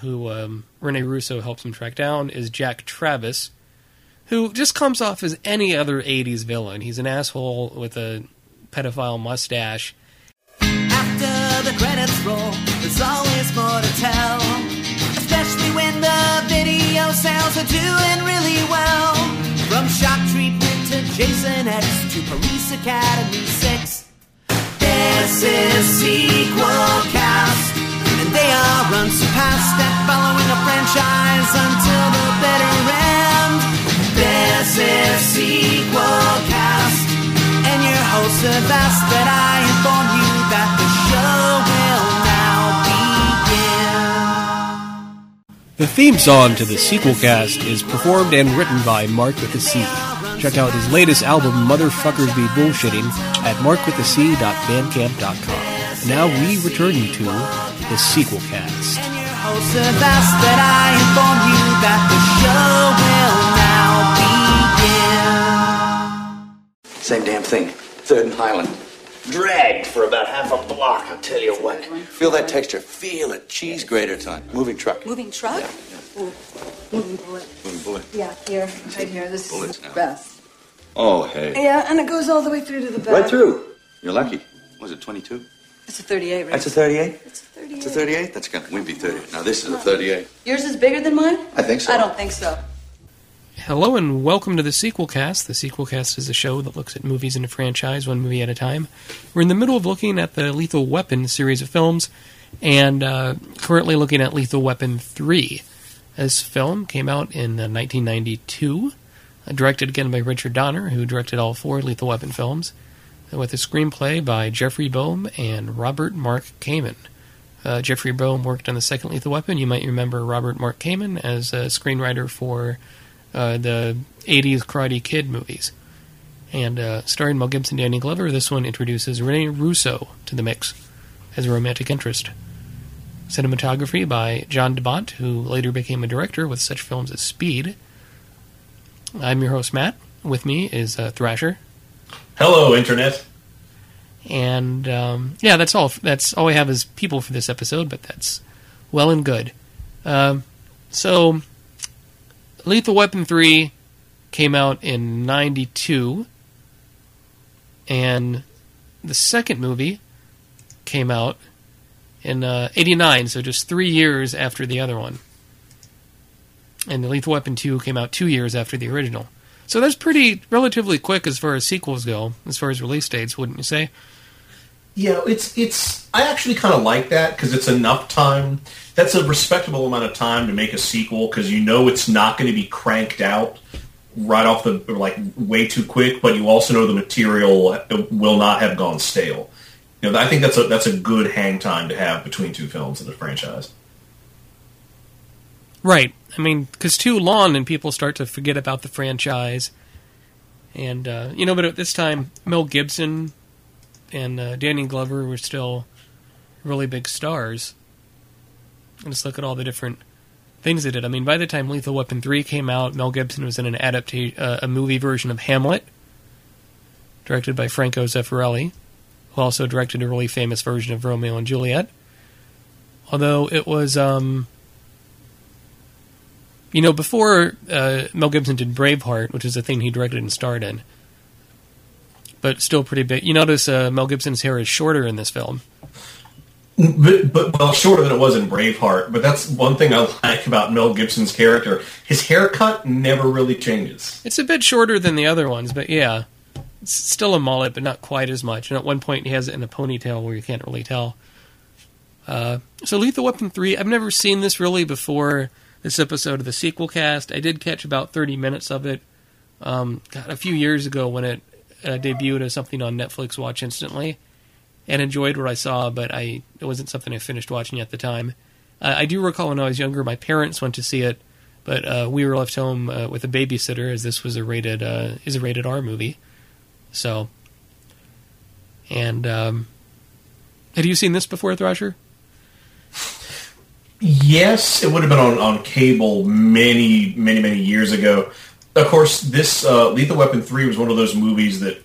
who um, Rene Russo helps him track down, is Jack Travis, who just comes off as any other 80s villain. He's an asshole with a pedophile mustache. After the credits roll, there's always more to tell. Especially when the video sales are doing really well. From shock treatment to Jason X to Police Academy 6. This is Sequel Cast. They are unsurpassed at following a franchise until the bitter end. This is Sequel Cast. And your host have asked that I inform you that the show will now begin. The theme song to the sequel cast is performed and written by Mark with a C. Check out his latest album, Motherfuckers Be Bullshitting, at markwithac.bandcamp.com. And now we return you to the sequel cast. And your host have asked that I inform you that the show will now begin. Same damn thing. Third and Highland. Dragged for about half a block, I'll tell you what. Feel that texture. Feel it. Cheese grater time. Moving truck. Moving truck? Ooh, moving bullet. Moving bullet. Yeah, here, right here. This Bullets is now. best. Oh, hey. Yeah, and it goes all the way through to the back. Right through. You're lucky. Was it 22? It's a 38, right? That's a 38? It's a 38. It's a 38? That's got wimpy 30. Now this is a 38. Yours is bigger than mine? I think so. I don't think so. Hello and welcome to the Sequel Cast. The Sequel Cast is a show that looks at movies in a franchise, one movie at a time. We're in the middle of looking at the Lethal Weapon series of films, and uh, currently looking at Lethal Weapon 3. This film came out in uh, 1992, uh, directed again by Richard Donner, who directed all four Lethal Weapon films, uh, with a screenplay by Jeffrey Boehm and Robert Mark Kamen. Uh, Jeffrey Boehm worked on the second Lethal Weapon. You might remember Robert Mark Kamen as a screenwriter for uh, the 80s Karate Kid movies. And uh, starring Mel Gibson, and Danny Glover, this one introduces Rene Russo to the mix as a romantic interest. Cinematography by John DeBont, who later became a director with such films as Speed. I'm your host, Matt. With me is uh, Thrasher. Hello, Internet. And um, yeah, that's all. That's all we have is people for this episode, but that's well and good. Um, so, Lethal Weapon 3 came out in 92, and the second movie came out in uh, 89, so just three years after the other one. And the Lethal Weapon 2 came out two years after the original. So that's pretty relatively quick as far as sequels go, as far as release dates, wouldn't you say? Yeah, it's it's. I actually kind of like that because it's enough time. That's a respectable amount of time to make a sequel because you know it's not going to be cranked out right off the like way too quick, but you also know the material will not have gone stale. You know, I think that's a that's a good hang time to have between two films in the franchise. Right. I mean, because too long and people start to forget about the franchise. And, uh, you know, but at this time, Mel Gibson and uh, Danny Glover were still really big stars. And just look at all the different things they did. I mean, by the time Lethal Weapon 3 came out, Mel Gibson was in an adaptation, uh, a movie version of Hamlet, directed by Franco Zeffirelli, who also directed a really famous version of Romeo and Juliet. Although it was, um, you know, before uh, Mel Gibson did Braveheart, which is a thing he directed and starred in, but still pretty big. You notice uh, Mel Gibson's hair is shorter in this film. But, but well, shorter than it was in Braveheart. But that's one thing I like about Mel Gibson's character. His haircut never really changes. It's a bit shorter than the other ones, but yeah, it's still a mullet, but not quite as much. And at one point, he has it in a ponytail where you can't really tell. Uh, so, Lethal Weapon three. I've never seen this really before this episode of the sequel cast. I did catch about thirty minutes of it. Um, God, a few years ago when it uh, debuted as something on Netflix Watch Instantly, and enjoyed what I saw, but I it wasn't something I finished watching at the time. Uh, I do recall when I was younger, my parents went to see it, but uh, we were left home uh, with a babysitter as this was a rated uh, is a rated R movie. So, and um, had you seen this before, Thrasher? Yes, it would have been on, on cable many, many, many years ago. Of course, this uh, Lethal Weapon 3 was one of those movies that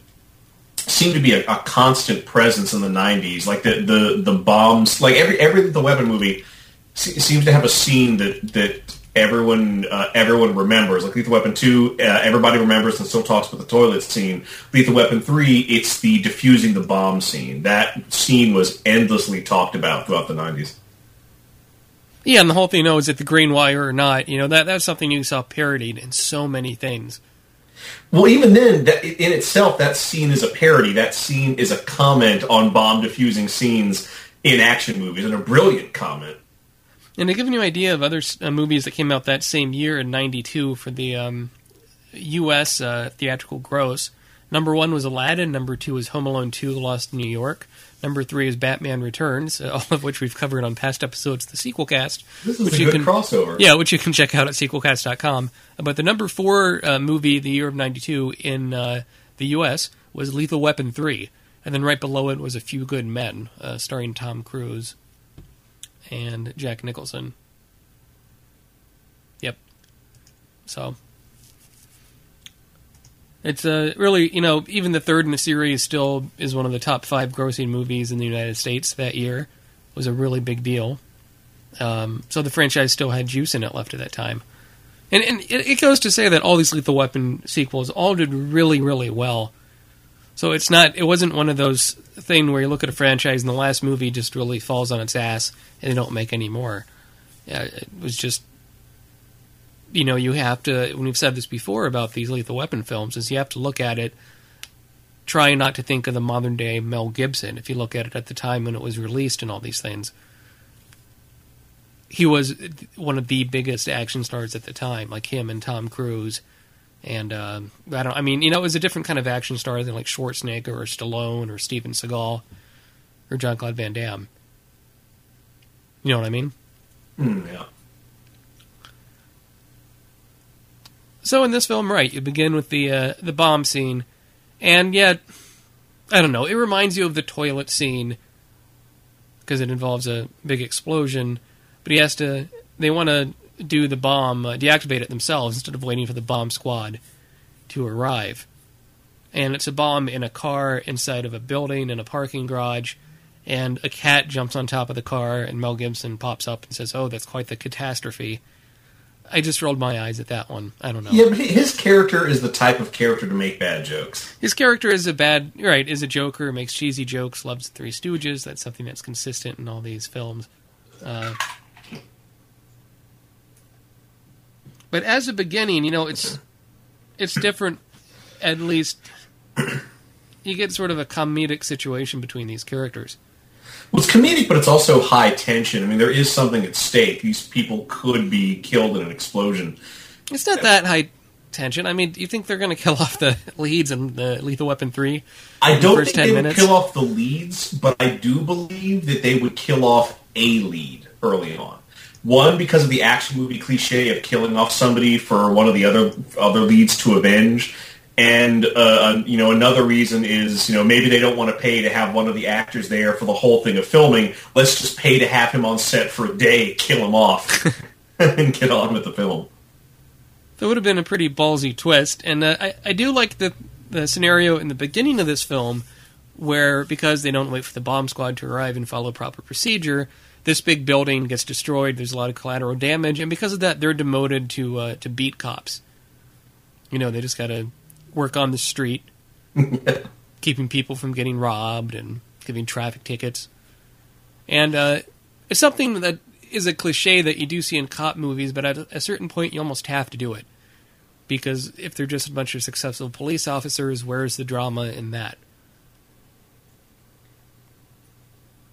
seemed to be a, a constant presence in the 90s. Like the, the, the bombs, like every, every Lethal Weapon movie se- seems to have a scene that that everyone uh, everyone remembers. Like Lethal Weapon two, uh, everybody remembers and still talks about the toilet scene. Lethal Weapon three, it's the defusing the bomb scene. That scene was endlessly talked about throughout the nineties. Yeah, and the whole thing, you know, is it the green wire or not? You know, that that's something you saw parodied in so many things. Well, even then, that, in itself, that scene is a parody. That scene is a comment on bomb defusing scenes in action movies, and a brilliant comment. And to give you an idea of other uh, movies that came out that same year in '92 for the um, U.S. Uh, theatrical gross, number one was Aladdin. Number two was Home Alone 2: Lost in New York. Number three is Batman Returns, uh, all of which we've covered on past episodes of the sequel cast. This is which a you good can, crossover. Yeah, which you can check out at sequelcast.com. But the number four uh, movie the year of 92 in uh, the U.S. was Lethal Weapon 3. And then right below it was A Few Good Men, uh, starring Tom Cruise and Jack Nicholson. Yep. So. It's uh, really, you know, even the third in the series still is one of the top five grossing movies in the United States that year. It was a really big deal. Um, so the franchise still had juice in it left at that time. And, and it, it goes to say that all these Lethal Weapon sequels all did really, really well. So it's not, it wasn't one of those thing where you look at a franchise and the last movie just really falls on its ass and they don't make any more. Yeah, it was just, you know, you have to. When we've said this before about these Lethal Weapon films, is you have to look at it, trying not to think of the modern day Mel Gibson. If you look at it at the time when it was released and all these things, he was one of the biggest action stars at the time, like him and Tom Cruise. And uh, I don't. I mean, you know, it was a different kind of action star than like Schwarzenegger or Stallone or Steven Seagal or Jean-Claude Van Damme. You know what I mean? Mm, yeah. So in this film, right, you begin with the uh, the bomb scene, and yet, I don't know. It reminds you of the toilet scene because it involves a big explosion. But he has to. They want to do the bomb, uh, deactivate it themselves instead of waiting for the bomb squad to arrive. And it's a bomb in a car inside of a building in a parking garage. And a cat jumps on top of the car, and Mel Gibson pops up and says, "Oh, that's quite the catastrophe." I just rolled my eyes at that one. I don't know. Yeah, but his character is the type of character to make bad jokes. His character is a bad, right? Is a joker, makes cheesy jokes, loves the Three Stooges. That's something that's consistent in all these films. Uh, but as a beginning, you know, it's it's different. At least you get sort of a comedic situation between these characters. Well, it's comedic, but it's also high tension. I mean, there is something at stake. These people could be killed in an explosion. It's not that high tension. I mean, do you think they're going to kill off the leads in the Lethal Weapon three? I don't first think 10 they minutes? would kill off the leads, but I do believe that they would kill off a lead early on. One, because of the action movie cliche of killing off somebody for one of the other other leads to avenge, and uh, you know another reason is you know maybe they don't want to pay to have one of the actors there for the whole thing of filming. Let's just pay to have him on set for a day, kill him off, and get on with the film. That would have been a pretty ballsy twist, and uh, I, I do like the the scenario in the beginning of this film, where because they don't wait for the bomb squad to arrive and follow proper procedure, this big building gets destroyed. There's a lot of collateral damage, and because of that, they're demoted to uh, to beat cops. You know, they just got to work on the street, keeping people from getting robbed and giving traffic tickets, and uh, it's something that is a cliche that you do see in cop movies, but at a certain point, you almost have to do it because if they're just a bunch of successful police officers, where's the drama in that?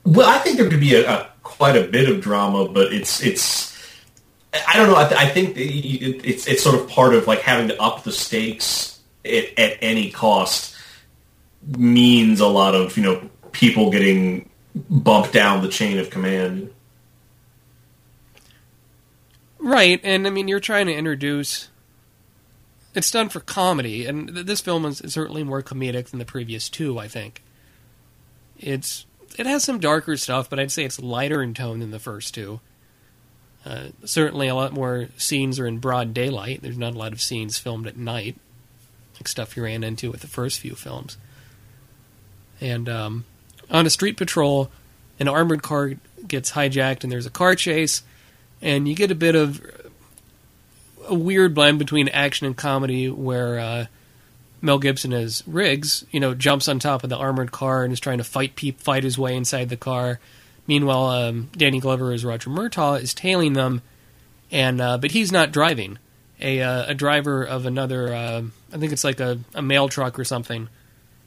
Well, I think there could be a, a quite a bit of drama, but it's it's. I don't know. I, th- I think it's it's sort of part of like having to up the stakes at, at any cost means a lot of you know people getting bumped down the chain of command. Right, and I mean you're trying to introduce. It's done for comedy, and th- this film is certainly more comedic than the previous two. I think. It's it has some darker stuff, but I'd say it's lighter in tone than the first two. Uh, certainly, a lot more scenes are in broad daylight. There's not a lot of scenes filmed at night, like stuff you ran into with the first few films. And um, on a street patrol, an armored car gets hijacked, and there's a car chase. and you get a bit of a weird blend between action and comedy, where uh, Mel Gibson as Riggs, you know, jumps on top of the armored car and is trying to fight peep, fight his way inside the car. Meanwhile, um, Danny Glover as Roger Murtaugh is tailing them, and uh, but he's not driving. A uh, a driver of another, uh, I think it's like a, a mail truck or something,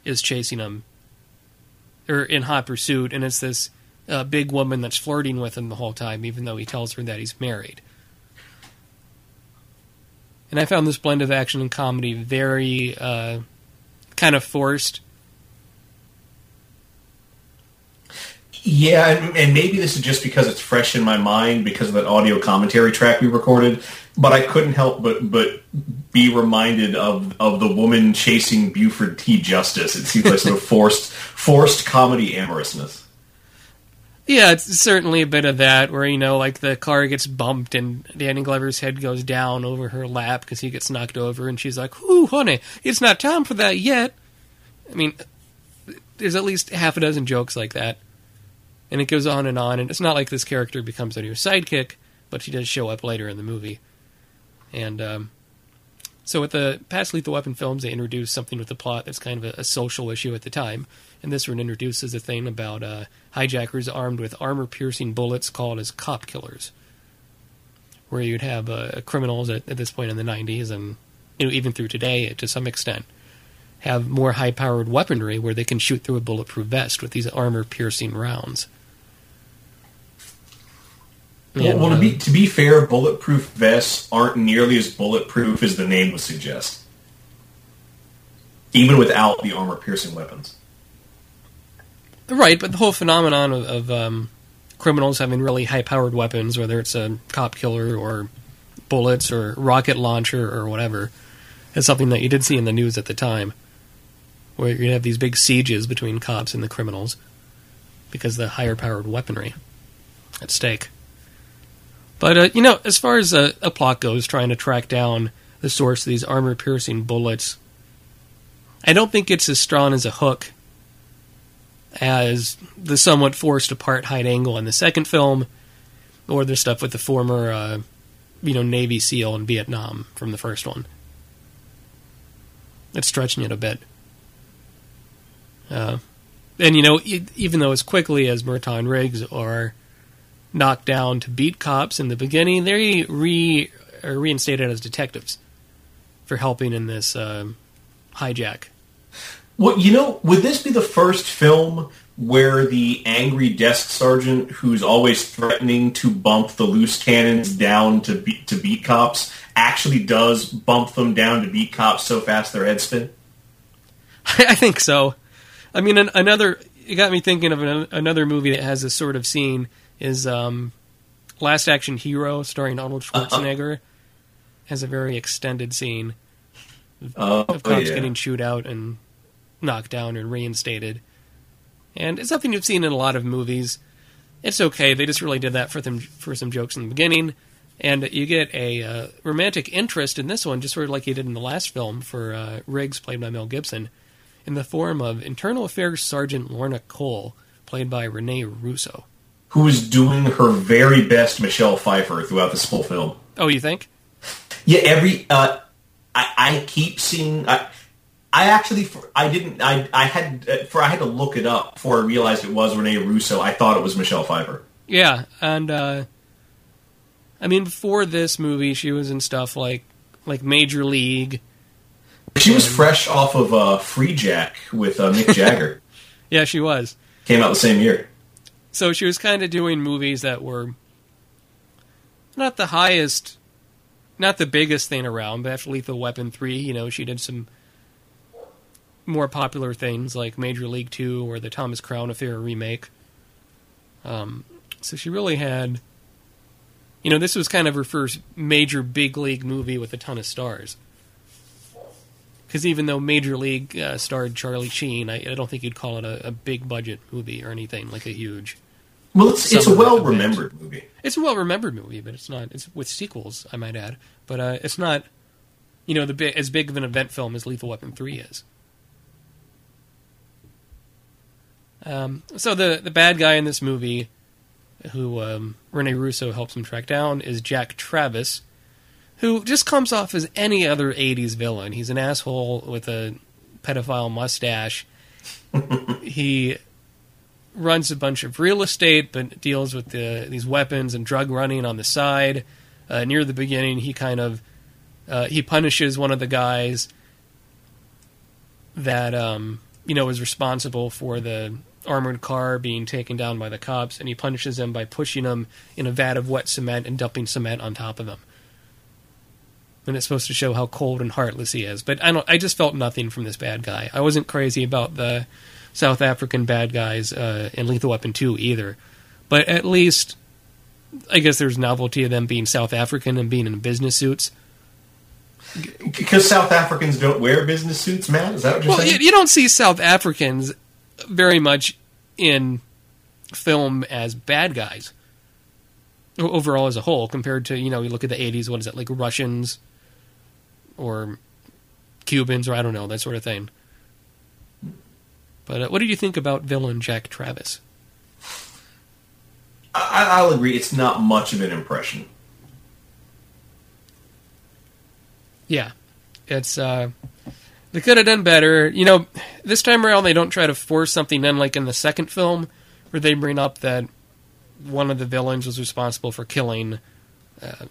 is chasing him, or in hot pursuit, and it's this uh, big woman that's flirting with him the whole time, even though he tells her that he's married. And I found this blend of action and comedy very uh, kind of forced. Yeah, and, and maybe this is just because it's fresh in my mind because of that audio commentary track we recorded. But I couldn't help but but be reminded of of the woman chasing Buford T. Justice. It seems like sort of forced forced comedy amorousness. Yeah, it's certainly a bit of that, where you know, like the car gets bumped and Danny Glover's head goes down over her lap because he gets knocked over, and she's like, "Ooh, honey, it's not time for that yet." I mean, there's at least half a dozen jokes like that, and it goes on and on. And it's not like this character becomes a new sidekick, but she does show up later in the movie. And um, so, with the past Lethal Weapon films, they introduced something with the plot that's kind of a, a social issue at the time. And this one introduces a thing about uh, hijackers armed with armor-piercing bullets called as cop killers, where you'd have uh, criminals at, at this point in the '90s, and you know even through today to some extent, have more high-powered weaponry where they can shoot through a bulletproof vest with these armor-piercing rounds. Well, And, well, to be to be fair, bulletproof vests aren't nearly as bulletproof as the name would suggest. Even without the armor-piercing weapons. Right, but the whole phenomenon of, of um, criminals having really high-powered weapons, whether it's a cop killer or bullets or rocket launcher or whatever, is something that you did see in the news at the time, where you'd have these big sieges between cops and the criminals because of the higher-powered weaponry at stake. But uh, you know, as far as a, a plot goes, trying to track down the source of these armor-piercing bullets, I don't think it's as strong as a hook as the somewhat forced apartheid angle in the second film, or the stuff with the former, uh, you know, Navy SEAL in Vietnam from the first one. It's stretching it a bit. Uh, and you know, e- even though as quickly as Murtaugh and Riggs are knocked down to beat cops in the beginning, they re are reinstated as detectives for helping in this uh, hijack. Well, you know, would this be the first film where the angry desk sergeant, who's always threatening to bump the loose cannons down to beat to beat cops, actually does bump them down to beat cops so fast their heads spin? I think so. I mean, an, another. It got me thinking of an, another movie that has this sort of scene is um, Last Action Hero, starring Arnold Schwarzenegger. Has a very extended scene Oh, of cops yeah. getting chewed out and knocked down and reinstated. And it's something you've seen in a lot of movies. It's okay. They just really did that for them for some jokes in the beginning, and you get a uh, romantic interest in this one, just sort of like you did in the last film for uh, Riggs, played by Mel Gibson, in the form of Internal Affairs Sergeant Lorna Cole, played by Rene Russo. Who is doing her very best Michelle Pfeiffer throughout this whole film. Oh, you think? Yeah, every uh, I, I keep seeing. I, I actually, I didn't. I, I had uh, for I had to look it up before I realized it was Rene Russo. I thought it was Michelle Pfeiffer. Yeah, and uh, I mean, before this movie, she was in stuff like like Major League. She was fresh off of uh, Freejack with uh, Mick Jagger. Yeah, she was. Came out the same year. So she was kind of doing movies that were not the highest, not the biggest thing around. But after Lethal Weapon three, you know, she did some more popular things like Major League Two or the Thomas Crown Affair remake. Um, so she really had, you know, this was kind of her first major big league movie with a ton of stars. Because even though Major League uh, starred Charlie Sheen, I, I don't think you'd call it a, a big budget movie or anything like a huge. Well, it's it's a well remembered movie. It's a well remembered movie, but it's not. It's with sequels, I might add, but uh, it's not. You know, the as big of an event film as Lethal Weapon three is. Um, so the the bad guy in this movie, who um, Rene Russo helps him track down, is Jack Travis, who just comes off as any other 80s villain. He's an asshole with a pedophile mustache. he runs a bunch of real estate, but deals with the, these weapons and drug running on the side. Uh, near the beginning, he kind of uh, he punishes one of the guys that um, you know is responsible for the armored car being taken down by the cops, and he punishes them by pushing them in a vat of wet cement and dumping cement on top of them. And it's supposed to show how cold and heartless he is. But I don't. I just felt nothing from this bad guy. I wasn't crazy about the South African bad guys uh, in Lethal Weapon 2 either. But at least, I guess there's novelty of them being South African and being in business suits. Because South Africans don't wear business suits, Matt? Is that what you're Well, you, saying? you don't see South Africans very much in film as bad guys overall as a whole compared to, you know, you look at the 80s, what is it, like Russians or Cubans or I don't know, that sort of thing. But uh, what did you think about villain Jack Travis? I, I'll agree. It's not much of an impression. Yeah, it's uh, they could have done better. You know, this time around they don't try to force something in like in the second film, where they bring up that one of the villains was responsible for killing uh,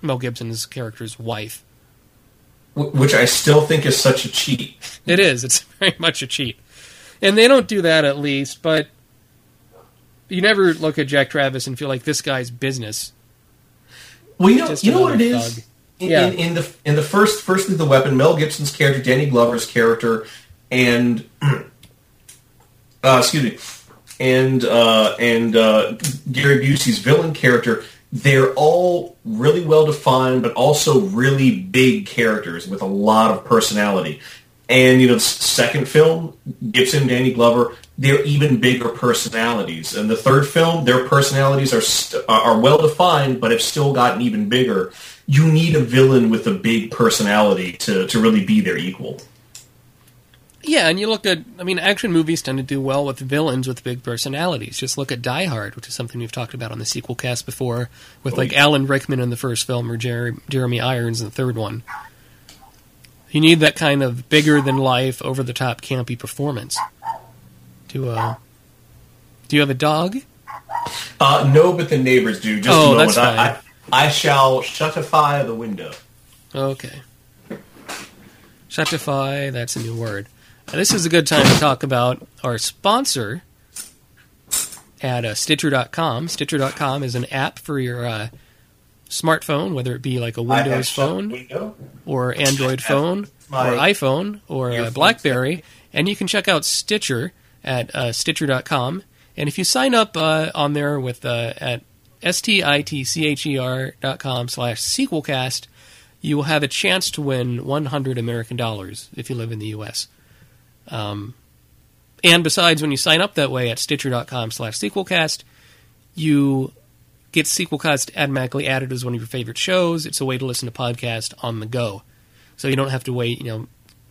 Mel Gibson's character's wife. Which I still think is such a cheat. It is. It's very much a cheat, and they don't do that at least. But you never look at Jack Travis and feel like this guy's business. Well, you know, you know what it another is. In, Yeah. in, in the in the first first the weapon, Mel Gibson's character, Danny Glover's character, and uh, excuse me, and uh, and uh, Gary Busey's villain character, they're all really well defined, but also really big characters with a lot of personality. And you know, second film, Gibson, Danny Glover, they're even bigger personalities. And the third film, their personalities are st- are well defined, but have still gotten even bigger. You need a villain with a big personality to to really be their equal. Yeah, and you look at, I mean, action movies tend to do well with villains with big personalities. Just look at Die Hard, which is something we've talked about on the sequel cast before, with oh, like Alan Rickman in the first film or Jer- Jeremy Irons in the third one. You need that kind of bigger than life, over the top, campy performance. To uh, do you have a dog? Uh, no, but the neighbors do. Just Oh, a moment. that's I, fine. I, I shall shutify the window. Okay. Shutify, that's a new word. Uh, this is a good time to talk about our sponsor at uh, Stitcher.com. Stitcher.com is an app for your uh, smartphone, whether it be like a Windows phone window. or Android phone or iPhone or uh. BlackBerry, and you can check out Stitcher at uh, Stitcher.com. And if you sign up uh, on there with uh, at S-T-I-T-C-H-E-R dot com slash sequelcast, you will have a chance to win 100 American dollars if you live in the U.S. Um, and besides, when you sign up that way at Stitcher.com slash sequelcast, you get Sequelcast automatically added as one of your favorite shows. It's a way to listen to podcasts on the go. So you don't have to wait, you know,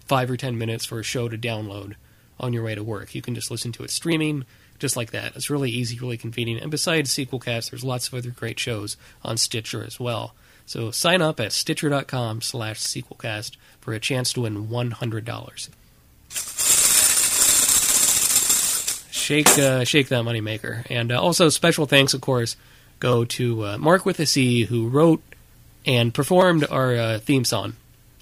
five or ten minutes for a show to download on your way to work. You can just listen to it streaming, just like that. It's really easy, really convenient. And besides Sequelcast, there's lots of other great shows on Stitcher as well. So sign up at stitcher.com slash sequelcast for a chance to win $100. Shake, uh, shake that moneymaker. And uh, also special thanks, of course, go to uh, Mark with a C, who wrote and performed our uh, theme song.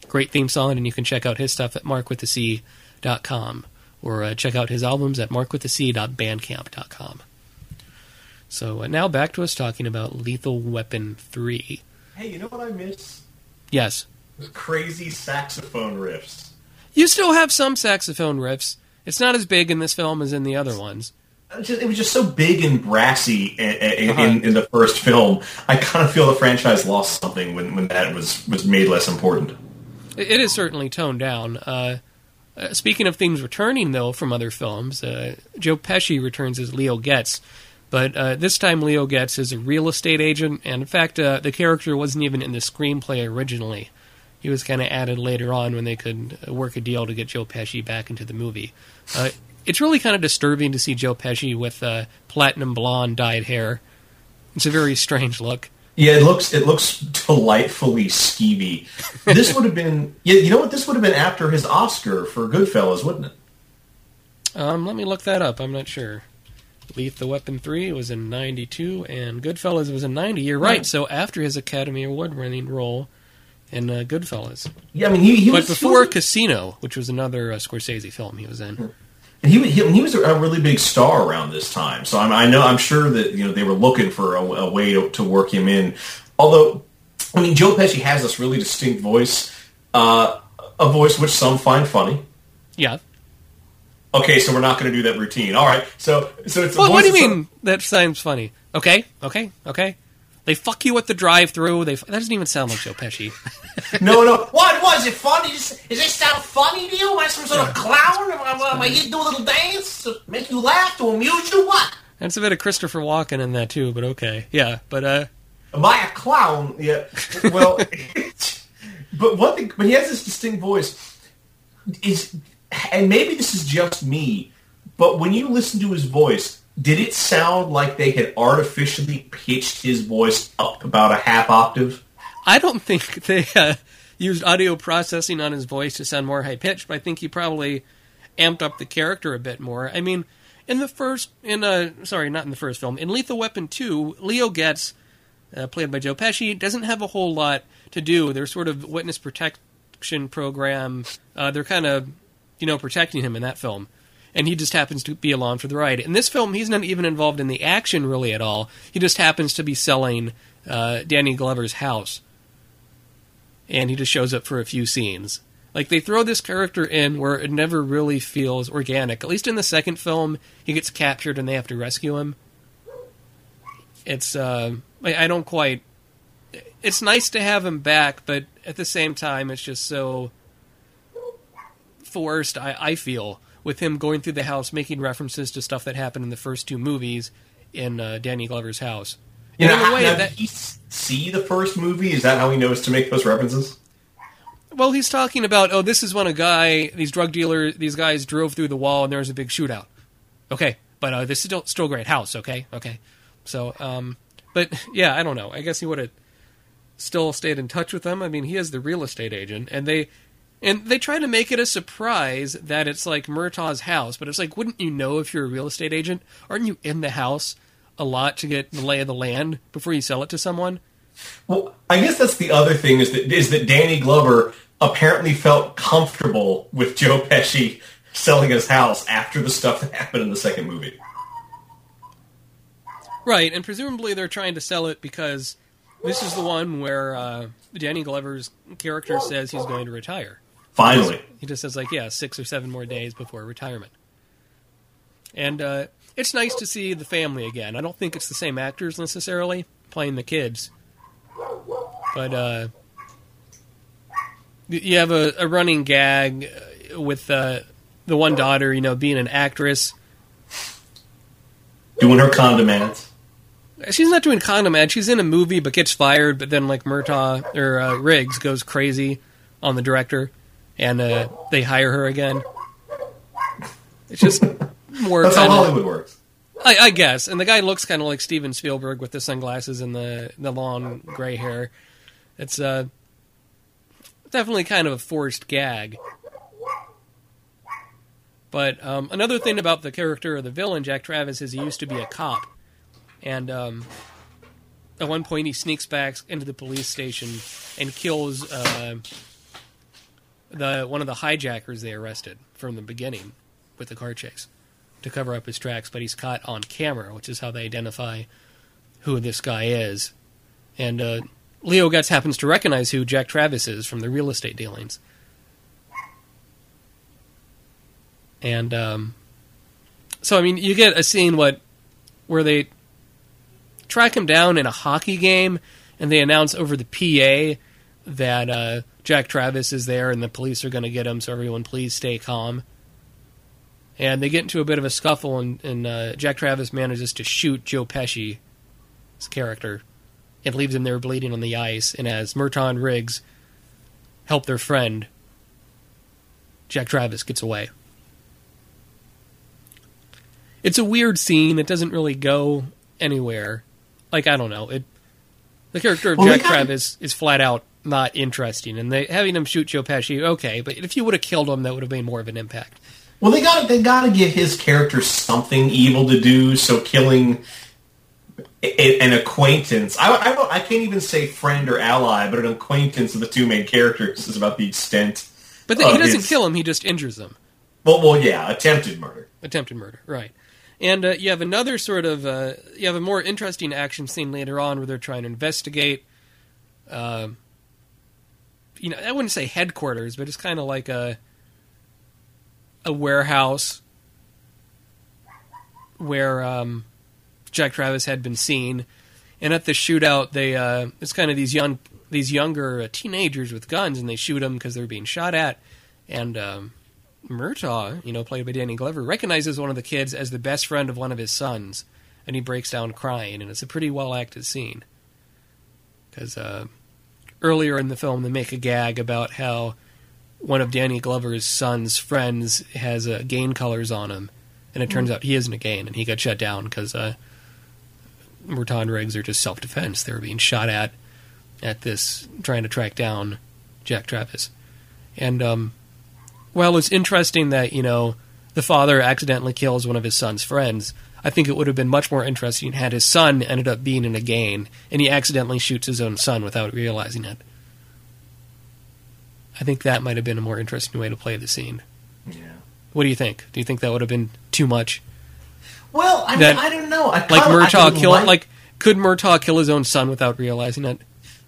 Great theme song, and you can check out his stuff at markwithac.com or uh, check out his albums at markwithac.bandcamp.com. So uh, now back to us talking about Lethal Weapon 3. Hey, you know what I miss? Yes. The crazy saxophone riffs. You still have some saxophone riffs. It's not as big in this film as in the other ones. It was just, it was just so big and brassy in, in, Uh-huh. in, in the first film. I kind of feel the franchise lost something when, when that was, was made less important. It is certainly toned down. Uh, uh, speaking of themes returning, though, from other films, uh, Joe Pesci returns as Leo Getz, but uh, this time Leo Getz is a real estate agent, and in fact, uh, the character wasn't even in the screenplay originally. He was kind of added later on when they could uh, work a deal to get Joe Pesci back into the movie. It's really kind of disturbing to see Joe Pesci with uh, platinum blonde dyed hair It's a very strange look. Yeah, it looks it looks delightfully skeevy. This would have been yeah, you know what? This would have been after his Oscar for Goodfellas, wouldn't it? Um, let me look that up. I'm not sure. Lethal Weapon 3 was in 92, and Goodfellas was in 90. You're right. Right. So after his Academy Award winning role in uh, Goodfellas. Yeah, I mean he, he But was before he was, Casino, which was another uh, Scorsese film he was in. And he, he he was a really big star around this time. So I'm, I know I'm sure that you know they were looking for a, a way to, to work him in. Although, I mean, Joe Pesci has this really distinct voice, uh, a voice which some find funny. Yeah. Okay, so we're not going to do that routine. All right, so so it's a Well, what do you mean that sounds funny? Okay, okay, okay. They fuck you at the drive-through. They that doesn't even sound like Joe Pesci. No, no. What was it funny? Is, is this sound funny to you? Am I some sort of clown? Am I, am I here to do a little dance to make you laugh, to amuse you? What? That's a bit of Christopher Walken in that too, but okay, yeah. But uh, Am I a clown? Yeah. Well, but one thing, but he has this distinct voice. Is and maybe this is just me, but when you listen to his voice, did it sound like they had artificially pitched his voice up about a half octave? I don't think they uh, used audio processing on his voice to sound more high pitched, but I think he probably amped up the character a bit more. I mean, in the first, in uh, sorry, not in the first film, in Lethal Weapon two, Leo Getz uh, played by Joe Pesci, doesn't have a whole lot to do. They're sort of witness protection program. Uh, they're kind of, you know, protecting him in that film. And he just happens to be along for the ride. In this film, he's not even involved in the action really at all. He just happens to be selling uh, Danny Glover's house and he just shows up for a few scenes. Like they throw this character in where it never really feels organic. At least in the second film, he gets captured and they have to rescue him. It's uh, I don't quite. It's nice to have him back, but at the same time, it's just so forced. I, I feel with him going through the house, making references to stuff that happened in the first two movies in uh, Danny Glover's house. You And know, in a way that did he see the first movie? Is that how he knows to make those references? Well, he's talking about oh, this is when a guy, these drug dealers, these guys drove through the wall and there was a big shootout. Okay, but uh, this is still still a great house. Okay, okay. So, um, but yeah, I don't know. I guess he would have still stayed in touch with them. I mean, he is the real estate agent, and they and they try to make it a surprise that it's like Murtaugh's house. But it's like, wouldn't you know if you're a real estate agent? Aren't you in the house a lot to get the lay of the land before you sell it to someone? Well, I guess that's the other thing is that is that Danny Glover apparently felt comfortable with Joe Pesci selling his house after the stuff that happened in the second movie. Right, and presumably they're trying to sell it because this is the one where uh, Danny Glover's character says he's going to retire. Finally, He just says like, yeah, six or seven more days before retirement. And uh, it's nice to see the family again. I don't think it's the same actors necessarily playing the kids, but uh, you have a, a running gag uh, with uh, the one daughter, you know, being an actress. doing her condom ads. She's not doing condom ad. She's in a movie but gets fired. But then like Murtaugh or uh, Riggs goes crazy on the director, and uh, they hire her again. It's just more That's how of, Hollywood works. I, I guess. And the guy looks kind of like Steven Spielberg with the sunglasses and the the long gray hair. It's uh, definitely kind of a forced gag. But um, another thing about the character of the villain, Jack Travis, is he used to be a cop, and um, at one point he sneaks back into the police station and kills uh, the one of the hijackers they arrested from the beginning with the car chase to cover up his tracks. But he's caught on camera, which is how they identify who this guy is. And uh, Leo Getz happens to recognize who Jack Travis is from the real estate dealings. And um, so, I mean, you get a scene what where they track him down in a hockey game, and they announce over the PA that uh, Jack Travis is there, and the police are going to get him. So everyone, please stay calm. And they get into a bit of a scuffle, and, and uh, Jack Travis manages to shoot Joe Pesci's character and leaves him there bleeding on the ice. And as Merton Riggs help their friend, Jack Travis gets away. It's a weird scene. It doesn't really go anywhere like I don't know it. The character of Well, Jack Travis is flat out not interesting, and they having him shoot Joe Pesci, okay, but if you would have killed him, that would have made more of an impact. Well, they got they got to give his character something evil to do. So killing a, an acquaintance, I, I I can't even say friend or ally, but an acquaintance of the two main characters is about the extent. But then he doesn't his- kill him; he just injures them. Well, well, yeah, attempted murder. attempted murder, right? And uh, you have another sort of uh, you have a more interesting action scene later on where they're trying to investigate. Um, you know, I wouldn't say headquarters, but it's kind of like a a warehouse where um, Jack Travis had been seen, and at the shootout, they uh, it's kind of these young these younger uh, teenagers with guns, and they shoot them because they're being shot at, and um, Murtaugh, you know, played by Danny Glover, recognizes one of the kids as the best friend of one of his sons, and he breaks down crying, and it's a pretty well acted scene. Because uh, earlier in the film, they make a gag about how one of Danny Glover's son's friends has uh, gain colors on him, and it turns out he isn't a gain, and he got shut down because uh, Murtaugh and Riggs are just self defense. They were being shot at at this, trying to track down Jack Travis. And um, well, it's interesting that, you know, the father accidentally kills one of his son's friends. I think it would have been much more interesting had his son ended up being in a gain and he accidentally shoots his own son without realizing it. I think that might have been a more interesting way to play the scene. Yeah. What do you think? Do you think that would have been too much? Well, I, mean, That- I don't know. I Like I Murtaugh kill like- like could Murtaugh kill his own son without realizing it?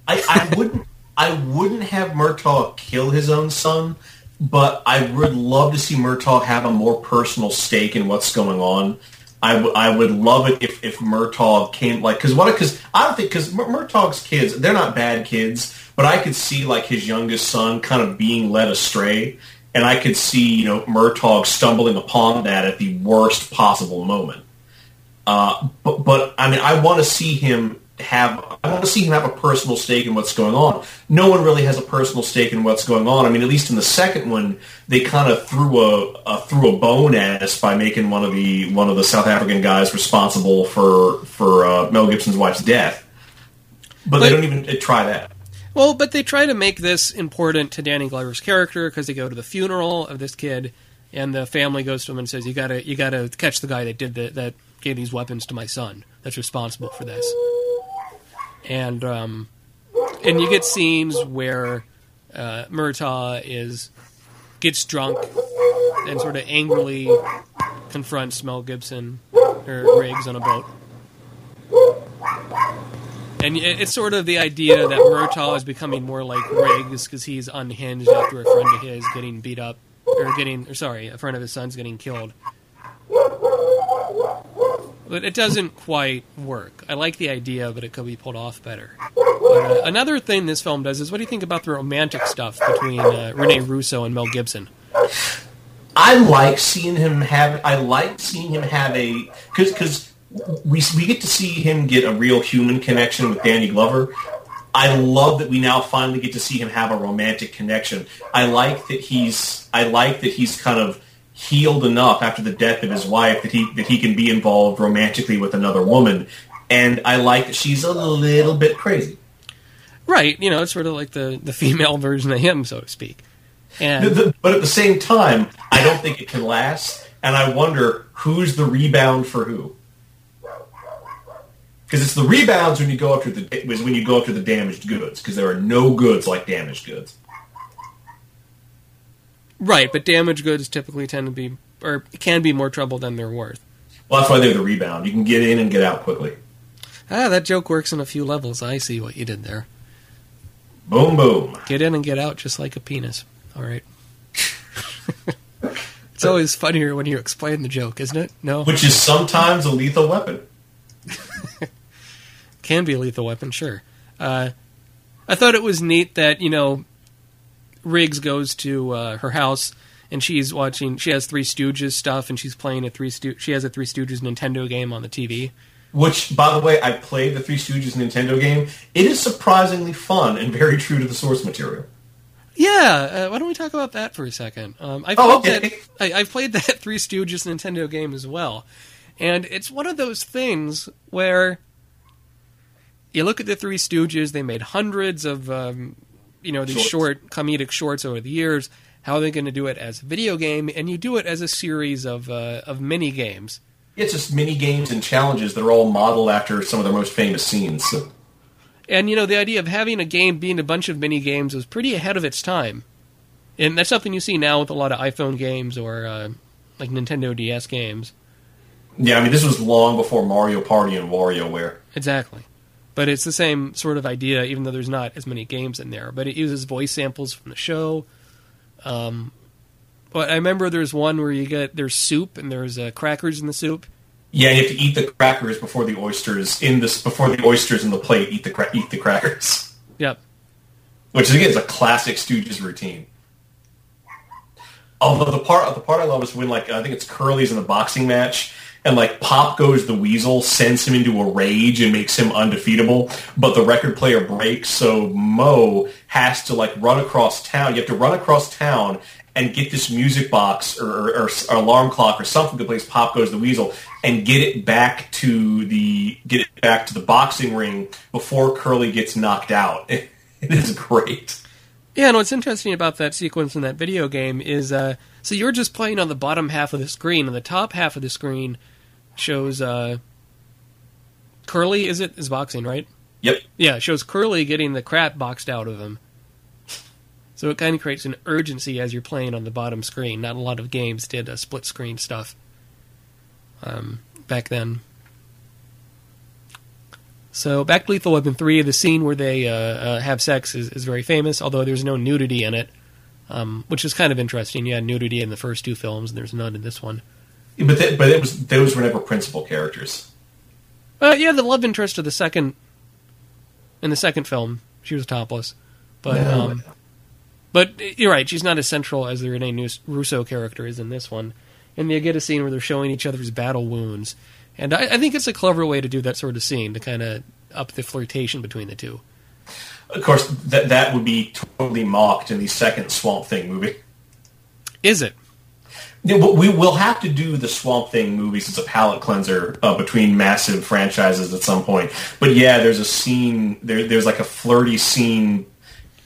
I, I wouldn't. I wouldn't have Murtaugh kill his own son, but I would love to see Murtaugh have a more personal stake in what's going on. I, w- I would love it if, if Murtaugh came like because what because I don't think because Murtaugh's kids they're not bad kids, but I could see like his youngest son kind of being led astray, and I could see you know Murtaugh stumbling upon that at the worst possible moment. Uh, but, but I mean, I want to see him have. I want to see him have a personal stake in what's going on. No one really has a personal stake in what's going on. I mean, at least in the second one, they kind of threw a, a threw a bone at us by making one of the one of the South African guys responsible for for uh, Mel Gibson's wife's death. But, they don't even uh, try that. Well, but they try to make this important to Danny Glover's character because they go to the funeral of this kid, and the family goes to him and says, "You gotta, you gotta catch the guy that did the, that gave these weapons to my son. That's responsible for this." And um, and you get scenes where uh, Murtaugh is gets drunk and sort of angrily confronts Mel Gibson or Riggs on a boat. And it's sort of the idea that Murtaugh is becoming more like Riggs because he's unhinged after a friend of his getting beat up, or getting, or sorry, a friend of his son's getting killed. But it doesn't quite work. I like the idea, but it could be pulled off better. But, uh, another thing this film does is what do you think about the romantic stuff between uh, Rene Russo and Mel Gibson? I like seeing him have. I like seeing him have a because because we we get to see him get a real human connection with Danny Glover. I love that we now finally get to see him have a romantic connection. I like that he's. I like that he's kind of healed enough after the death of his wife that he that he can be involved romantically with another woman. And I like that she's a little bit crazy. Right, you know, it's sort of like the, the female version of him, so to speak. And The- the- but at the same time, I don't think it can last, and I wonder who's the rebound for who. Because it's the rebounds when you go after the is when you go after the damaged goods. Because there are no goods like damaged goods. Right, but damaged goods typically tend to be, or can be more trouble than they're worth. Well, that's why they're the rebound. You can get in and get out quickly. Ah, that joke works on a few levels. I see what you did there. Boom, boom. Get in and get out just like a penis. All right. it's always funnier when you explain the joke, isn't it? No, Which is sometimes a lethal weapon. can be a lethal weapon, sure. Uh, I thought it was neat that you know Riggs goes to uh, her house and she's watching. She has Three Stooges stuff, and she's playing a Three Sto- She has a Three Stooges Nintendo game on the TV. Which, by the way, I played the Three Stooges Nintendo game. It is surprisingly fun and very true to the source material. Yeah, uh, why don't we talk about that for a second? Um, I've Oh, okay. that. I, I've played that Three Stooges Nintendo game as well, and it's one of those things where you look at the Three Stooges; they made hundreds of um, you know these Shorts. short comedic shorts over the years. How are they going to do it as a video game? And you do it as a series of uh, of mini games. It's just mini games and challenges that are all modeled after some of their most famous scenes. And you know, the idea of having a game being a bunch of mini games was pretty ahead of its time. And that's something you see now with a lot of iPhone games or uh, like Nintendo DS games. yeah, I mean, this was long before Mario Party and WarioWare. Exactly. But it's the same sort of idea, even though there's not as many games in there. But it uses voice samples from the show. Um, but I remember there's one where you get there's soup and there's uh, crackers in the soup. Yeah, you have to eat the crackers before the oysters in this before the oysters in the plate eat the cra- eat the crackers, Yep. which again is a classic Stooges routine. Although the part the part I love is when like I think it's Curly's in the boxing match and like Pop goes the Weasel sends him into a rage and makes him undefeatable, but the record player breaks, so Moe has to like run across town. You have to run across town and get this music box or, or, or alarm clock or something that plays Pop Goes the Weasel and get it back to the get it back to the boxing ring before Curly gets knocked out. It is great. Yeah, and what's interesting about that sequence in that video game is uh, so you're just playing on the bottom half of the screen, and the top half of the screen shows uh, Curly. Is it is boxing right? Yep. Yeah, it shows Curly getting the crap boxed out of him. So it kind of creates an urgency as you're playing on the bottom screen. Not a lot of games did uh, split screen stuff um, back then. So back to Lethal Weapon 3, the scene where they uh, uh, have sex is, is very famous, although there's no nudity in it, um, which is kind of interesting. You had nudity in the first two films, and there's none in this one. But but it was those were never principal characters. Uh, yeah, the love interest of the second in the second film, she was topless, but No. um, but you're right, she's not as central as the Rene Russo character is in this one. And you get a scene where they're showing each other's battle wounds, and I, I think it's a clever way to do that sort of scene to kind of up the flirtation between the two. Of course, that that would be totally mocked in the second Swamp Thing movie. Is it? We will have to do the Swamp Thing movies as a palate cleanser uh, between massive franchises at some point. But yeah, there's a scene. There, there's like a flirty scene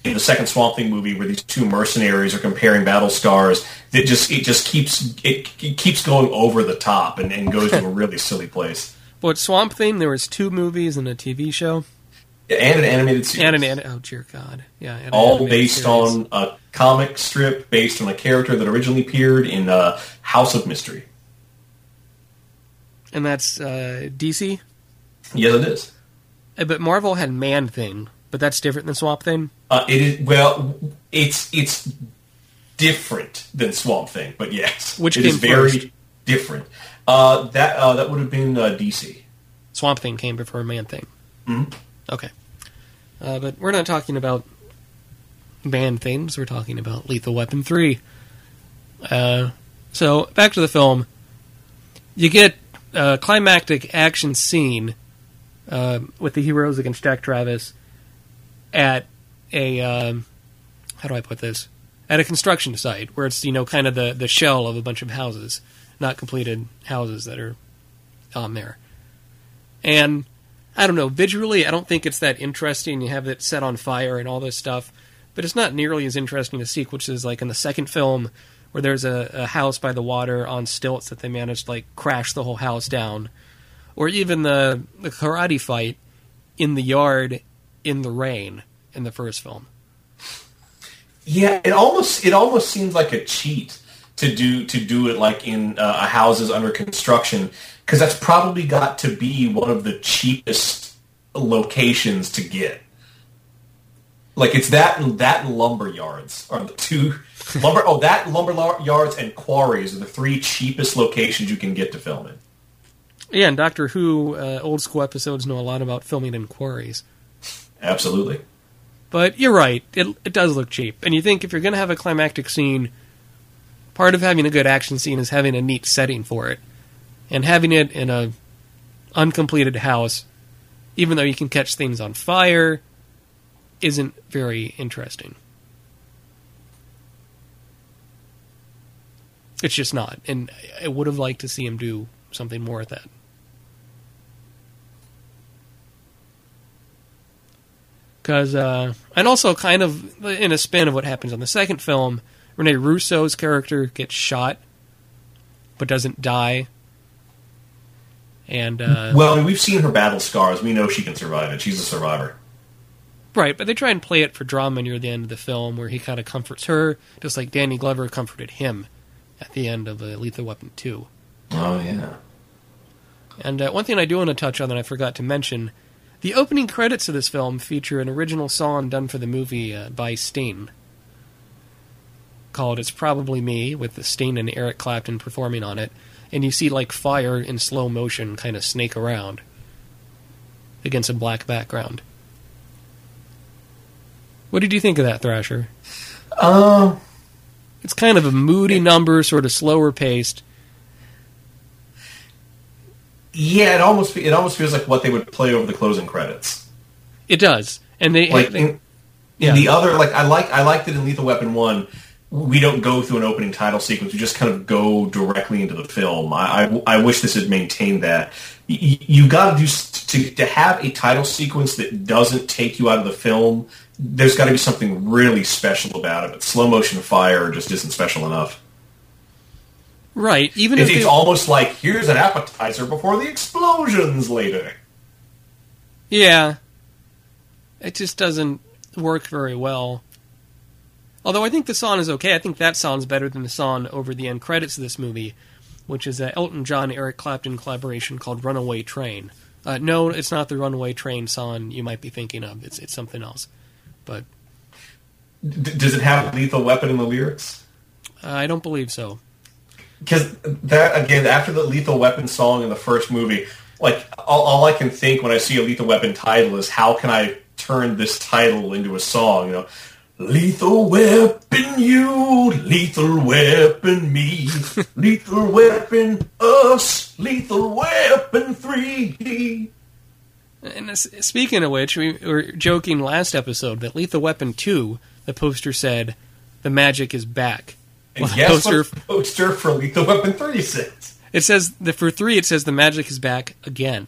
in the second Swamp Thing movie where these two mercenaries are comparing battle scars. That just it just keeps it, it keeps going over the top and, and goes to a really silly place. But Swamp Thing, there was two movies and a TV show, And an animated series. and an an- oh dear God, yeah, an all based series. on a comic strip based on a character that originally appeared in uh, House of Mystery. and that's uh, DC. Yes, it is. Uh, But Marvel had Man Thing, but that's different than Swamp Thing. Uh, it is well. It's it's different than Swamp Thing, but yes, Which it is very first? different. Uh, that uh, that would have been uh, DC. Swamp Thing came before Man Thing. Mm-hmm. Okay, uh, but we're not talking about Man Things. We're talking about Lethal Weapon Three. Uh, so back to the film. You get a climactic action scene uh, with the heroes against Jack Travis at a um, how do I put this? At a construction site where it's you know kind of the the shell of a bunch of houses, not completed houses that are on there. And I don't know, visually, I don't think it's that interesting. You have it set on fire and all this stuff, but it's not nearly as interesting to sequish as sequences like in the second film, where there's a, a house by the water on stilts that they managed to like crash the whole house down, or even the the karate fight in the yard in the rain in the first film. Yeah, it almost it almost seems like a cheat to do to do it like in uh, houses under construction because that's probably got to be one of the cheapest locations to get. Like it's that that and lumber yards are the two lumber. Oh, that lumber yards and quarries are the three cheapest locations you can get to film in. Yeah, and Doctor Who uh, old school episodes know a lot about filming in quarries. Absolutely. But you're right; it it does look cheap. And you think if you're going to have a climactic scene, part of having a good action scene is having a neat setting for it, and having it in a uncompleted house, even though you can catch things on fire, isn't very interesting. It's just not, and I would have liked to see him do something more with that. Because, uh, and also kind of in a spin of what happens on the second film, Rene Russo's character gets shot, but doesn't die. And, uh, Well, I mean, we've seen her battle scars. We know she can survive it. She's a survivor. right, but they try and play it for drama near the end of the film where he kind of comforts her, just like Danny Glover comforted him at the end of uh, Lethal Weapon 2. Oh yeah. And uh, one thing I do want to touch on that I forgot to mention the opening credits of this film feature an original song done for the movie uh, by Sting called It's Probably Me, with Sting and Eric Clapton performing on it. And you see, like, fire in slow motion kind of snake around against a black background. What did you think of that, Thrasher? Um. It's kind of a moody number, sort of slower paced. Yeah, it almost it almost feels like what they would play over the closing credits. It does. And they. Like they- in, in Yeah. the other, like I like I liked it in Lethal Weapon One. We don't go through an opening title sequence. We just kind of go directly into the film. I I, I wish this had maintained that. You got to do to to have a title sequence that doesn't take you out of the film. There's got to be something really special about it. But slow motion fire just isn't special enough. right. Even It's, if it's they, almost like here's an appetizer before the explosions later. Yeah. It just doesn't work very well. Although I think the song is okay. I think that sounds better than the song over the end credits of this movie, which is a Elton John Eric Clapton collaboration called Runaway Train. Uh, no, it's not the Runaway Train song you might be thinking of. It's it's something else. But D- does it have lethal weapon in the lyrics? uh, I don't believe so. because that again after the lethal weapon song in the first movie like all, all i can think when i see a lethal weapon title is how can i turn this title into a song you know lethal weapon you lethal weapon me. Lethal weapon us. Lethal weapon 3 And speaking of which, we were joking last episode that Lethal Weapon 2, the poster said, the magic is back. and Well, guess poster- what the poster for lethal weapon 3 says? It says that for three, it says the magic is back again.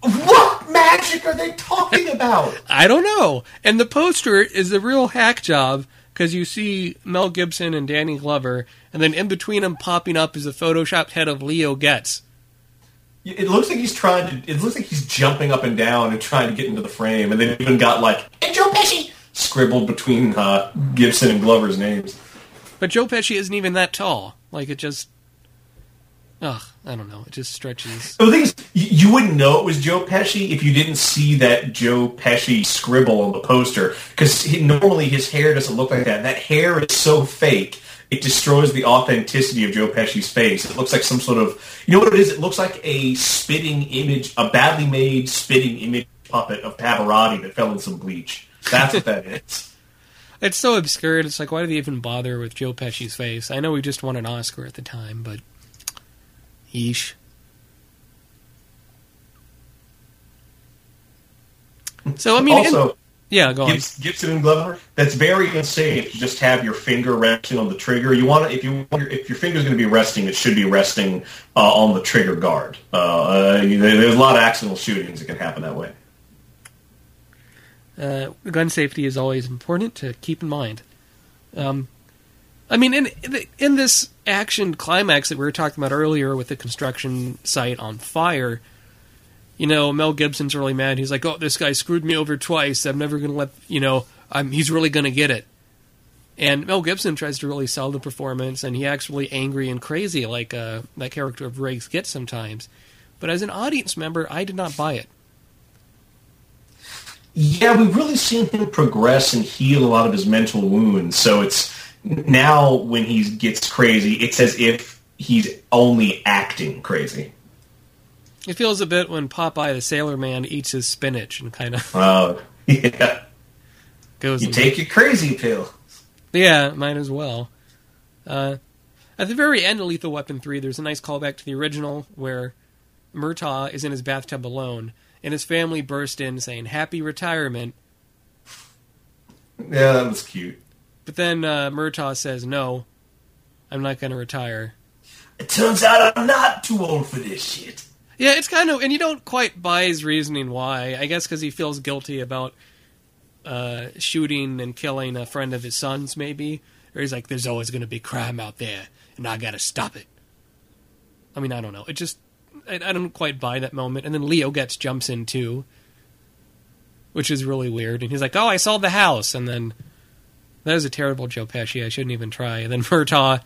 what magic are they talking about I don't know. And the poster is a real hack job because you see Mel Gibson and Danny Glover, and then in between them popping up is a photoshopped head of Leo Getz. It looks like he's trying to. It looks like he's jumping up and down and trying to get into the frame, and they even got like And Joe Pesci. scribbled between uh, Gibson and Glover's names. But Joe Pesci isn't even that tall. Like it just, ugh, I don't know. It just stretches. The thing is, you, wouldn't know it was Joe Pesci if you didn't see that Joe Pesci scribble on the poster, because normally his hair doesn't look like that. That hair is so fake. It destroys the authenticity of Joe Pesci's face. It looks like some sort of, you know what it is? It looks like a spitting image, a badly made spitting image puppet of Pavarotti that fell in some bleach. That's what that is. It's so obscure. It's like, why do they even bother with Joe Pesci's face? I know he just won an Oscar at the time, but yeesh. So I mean, in- also, yeah, go on. Gibson and Glover. That's very unsafe you just have your finger resting on the trigger. You want to, if you if your finger's going to be resting, it should be resting uh, on the trigger guard. Uh, there's a lot of accidental shootings that can happen that way. Uh, gun safety is always important to keep in mind. Um, I mean, in in this action climax that we were talking about earlier with the construction site on fire, you know, Mel Gibson's really mad. He's like, "Oh, this guy screwed me over twice. I'm never going to let you know. I'm he's really going to get it." And Mel Gibson tries to really sell the performance, and he acts really angry and crazy, like uh, that character of Riggs gets sometimes. But as an audience member, I did not buy it. Yeah, we've really seen him progress and heal a lot of his mental wounds. So it's now when he gets crazy, it's as if he's only acting crazy. It feels a bit when Popeye the Sailor Man eats his spinach and kind of Uh, yeah, goes. you take your crazy pill. Yeah, might as well. Uh, at the very end of Lethal Weapon 3, there's a nice callback to the original where Murtaugh is in his bathtub alone, and his family burst in saying, Happy retirement. Yeah, that was cute. But then uh, Murtaugh says, No, I'm not going to retire. It turns out I'm not too old for this shit. Yeah, it's kind of, and you don't quite buy his reasoning why. I guess because he feels guilty about uh, shooting and killing a friend of his son's, maybe. Or he's like, "There's always going to be crime out there, and I got to stop it." I mean, I don't know. It just I, I don't quite buy that moment. And then Leo Getz jumps in too, which is really weird. And he's like, "Oh, I saw the house," and then that is a terrible Joe Pesci. I shouldn't even try. And then Murtaugh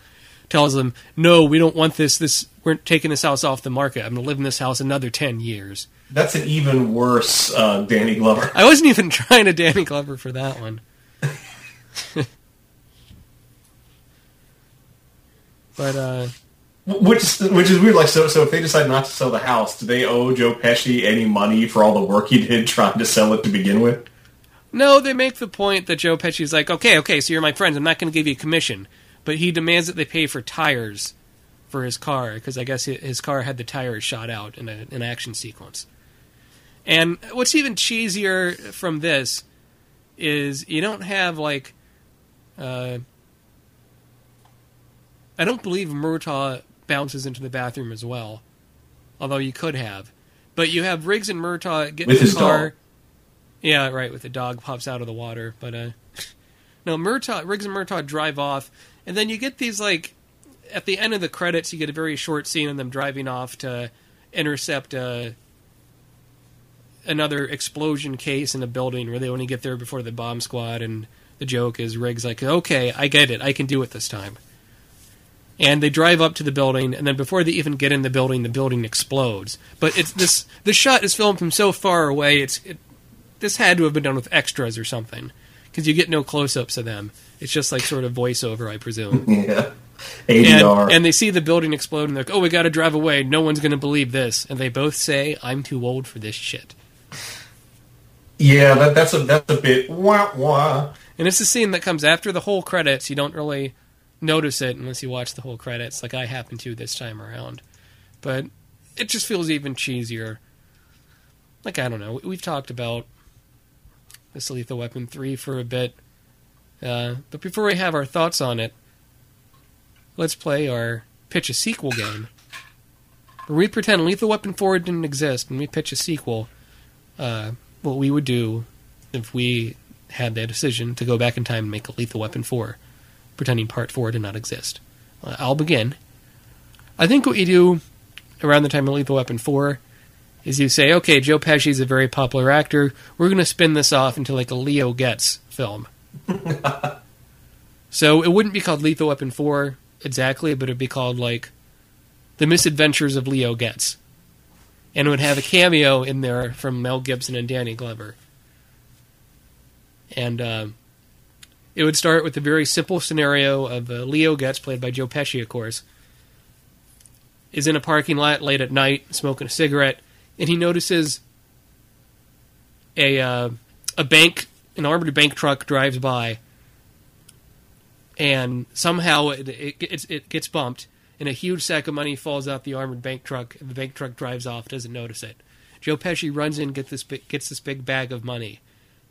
tells them, "No, we don't want this. This we're taking this house off the market. I'm going to live in this house another ten years." That's an even worse uh, Danny Glover. I wasn't even trying to Danny Glover for that one. but uh, Which is, which is weird. Like, so, so if they decide not to sell the house, do they owe Joe Pesci any money for all the work he did trying to sell it to begin with? No, they make the point that Joe Pesci's like, "Okay, okay, so you're my friend. I'm not going to give you a commission." But he demands that they pay for tires for his car because I guess his car had the tires shot out in a, an action sequence. And what's even cheesier from this is you don't have like, uh, I don't believe Murtaugh bounces into the bathroom as well, although you could have. But you have Riggs and Murtaugh get in the car. dog. Yeah, right. With the dog pops out of the water, but uh, no, Murtaugh, Riggs and Murtaugh drive off, and then you get these like at the end of the credits, you get a very short scene of them driving off to intercept uh, another explosion case in a building where they only get there before the bomb squad, and the joke is Riggs like, "Okay, I get it, I can do it this time." And they drive up to the building, and then before they even get in the building, the building explodes. But it's this the shot is filmed from so far away. It's it, this had to have been done with extras or something because you get no close-ups of them. It's just like sort of voiceover, I presume. Yeah, and, ADR. and they see the building explode, and they're like, "Oh, we got to drive away. No one's going to believe this." And they both say, "I'm too old for this shit." yeah, that, that's a that's a bit wah wah. And it's a scene that comes after the whole credits. You don't really notice it unless you watch the whole credits, like I happen to this time around. But it just feels even cheesier. Like I don't know. We've talked about this Lethal Weapon three for a bit, uh, but before we have our thoughts on it, let's play our pitch a sequel game. Where we pretend Lethal Weapon four didn't exist, and we pitch a sequel. Uh, what we would do if we had the decision to go back in time and make a Lethal Weapon 4, pretending Part 4 did not exist. Uh, I'll begin. I think what you do around the time of Lethal Weapon 4 is you say, okay, Joe Pesci's a very popular actor. We're going to spin this off into like a Leo Getz film. so it wouldn't be called Lethal Weapon 4 exactly, but it'd be called like The Misadventures of Leo Getz. And it would have a cameo in there from Mel Gibson and Danny Glover and uh, it would start with a very simple scenario of uh, Leo Getz, played by Joe Pesci, of course, is in a parking lot late at night smoking a cigarette, and he notices a uh, a bank, an armored bank truck drives by, and somehow it, it, gets, it gets bumped, and a huge sack of money falls out the armored bank truck, and the bank truck drives off, doesn't notice it. Joe Pesci runs in, get this gets this big bag of money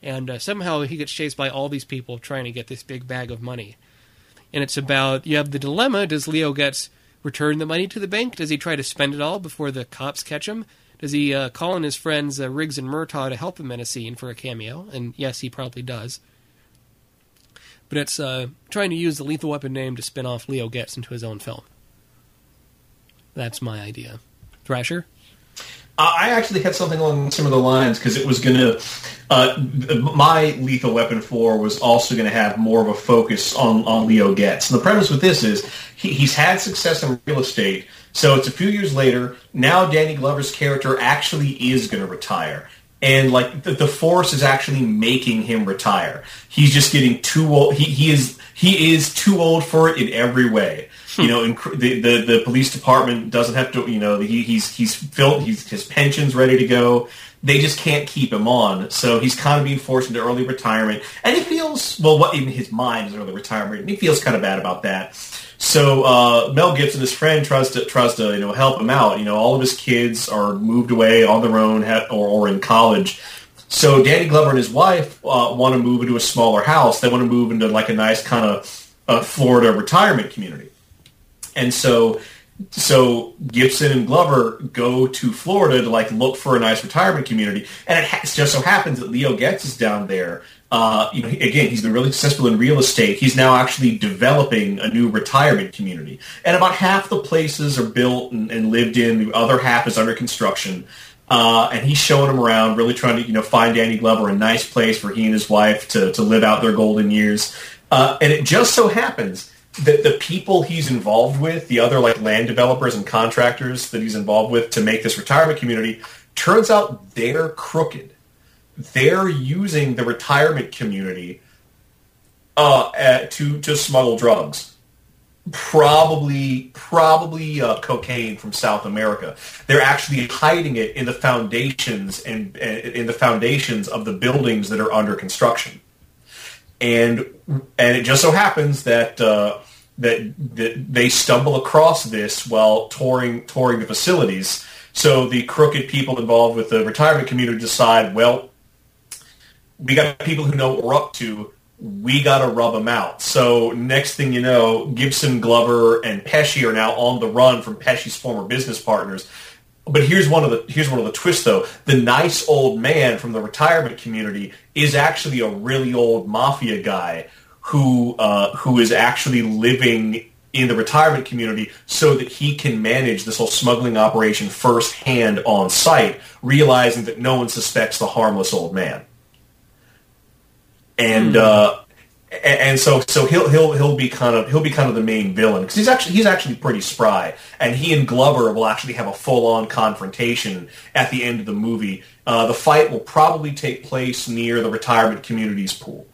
and uh, somehow he gets chased by all these people trying to get this big bag of money. And it's about you have the dilemma: Does Leo Getz return the money to the bank? Does he try to spend it all before the cops catch him? Does he uh, call in his friends uh, Riggs and Murtaugh to help him in a scene for a cameo? And yes, he probably does. But it's uh, trying to use the Lethal Weapon name to spin off Leo Getz into his own film. That's my idea. Thrasher. Uh, I actually had something along similar lines because it was going to. Uh, my Lethal Weapon 4 was also going to have more of a focus on, on Leo Getz. And the premise with this is he, he's had success in real estate, so it's a few years later. Now Danny Glover's character actually is going to retire. And like the, the force is actually making him retire. He's just getting too old. He, he is he is too old for it in every way. Hmm. You know, inc- the, the the police department doesn't have to. You know, he, he's he's filled. He's his pension's ready to go. They just can't keep him on, so he's kind of being forced into early retirement, and he feels well. What in his mind is early retirement, and he feels kind of bad about that. So uh, Mel Gibson, his friend, tries to tries to you know help him out. You know, all of his kids are moved away on their own or, or in college. So Danny Glover and his wife uh, want to move into a smaller house. They want to move into like a nice kind of uh, Florida retirement community. And so, so Gibson and Glover go to Florida to like look for a nice retirement community, and it ha- just so happens that Leo Getz is down there Uh, you know, again, he's been really successful in real estate. He's now actually developing a new retirement community, and about half the places are built and, and lived in. The other half is under construction. Uh, and he's showing them around, really trying to, you know, find Danny Glover a nice place for he and his wife to, to live out their golden years. Uh, and it just so happens that the people he's involved with, the other like land developers and contractors that he's involved with to make this retirement community, turns out they're crooked. They're using the retirement community uh, uh, to to smuggle drugs probably probably uh, cocaine from South America. They're actually hiding it in the foundations and, and in the foundations of the buildings that are under construction. And and it just so happens that uh, that that they stumble across this while touring touring the facilities. So the crooked people involved with the retirement community decide, well, we got people who know what we're up to we got to rub them out. So next thing you know, Gibson, Glover, and Pesci are now on the run from Pesci's former business partners. But here's one of the here's one of the twists though. The nice old man from the retirement community is actually a really old mafia guy who uh, who is actually living in the retirement community so that he can manage this whole smuggling operation firsthand on site, realizing that no one suspects the harmless old man and uh, and so so he'll he'll he'll be kind of he'll be kind of the main villain because he's actually he's actually pretty spry, and he and Glover will actually have a full on confrontation at the end of the movie. Uh, the fight will probably take place near the retirement community's pool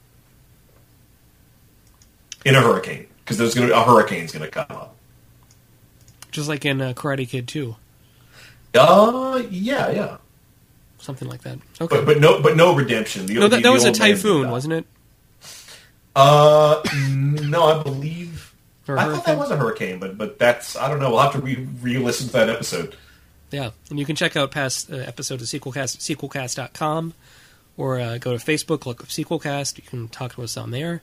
in a hurricane because there's going to a hurricane's going to come up. Just like in uh, Karate Kid 2. Uh, yeah, yeah. Something like that. Okay. But but no but no redemption. The, no, that, the- that was a typhoon, wasn't it? Uh, no, I believe. I thought that was a hurricane, but but that's I don't know. We'll have to re re-listen to that episode. Yeah, and you can check out past uh, episodes of Sequelcast at sequelcast.com or uh, go to Facebook, look up Sequelcast. You can talk to us on there.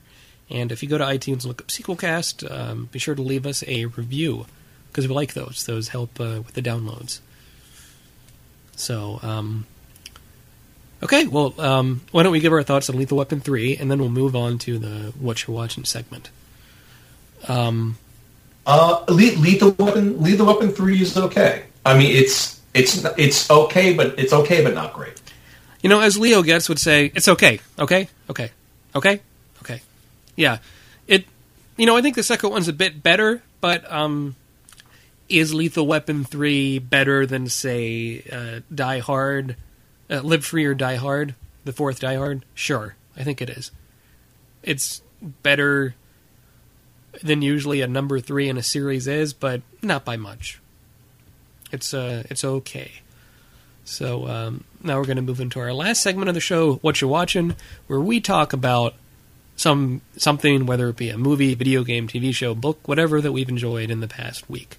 And if you go to iTunes and look up Sequelcast, um, be sure to leave us a review because we like those. Those help uh, with the downloads. So, um, okay, well, um, why don't we give our thoughts on Lethal Weapon 3 and then we'll move on to the What You're Watching segment. Um, Uh, Le- Lethal Weapon, Lethal Weapon Three is okay. I mean, it's it's it's okay, but it's okay, but not great. You know, as Leo Getz would say, it's okay, okay, okay, okay, okay. Yeah, it. You know, I think the second one's a bit better, but um, is Lethal Weapon three better than say uh, Die Hard, uh, Live Free or Die Hard, the fourth Die Hard? Sure, I think it is. It's better than usually a number three in a series is, but not by much. It's uh, it's okay. So um, now we're going to move into our last segment of the show, "What You're Watching," where we talk about some something, whether it be a movie, video game, TV show, book, whatever that we've enjoyed in the past week.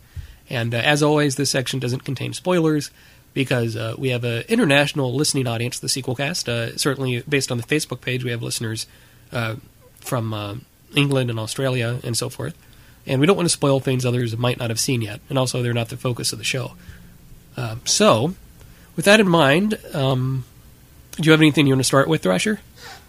And uh, as always, this section doesn't contain spoilers because uh, we have an international listening audience, the Sequelcast. Uh, certainly, based on the Facebook page, we have listeners uh, from uh, England and Australia and so forth. And we don't want to spoil things others might not have seen yet. And also, they're not the focus of the show. Uh, so, with that in mind, um, do you have anything you want to start with, Thrasher?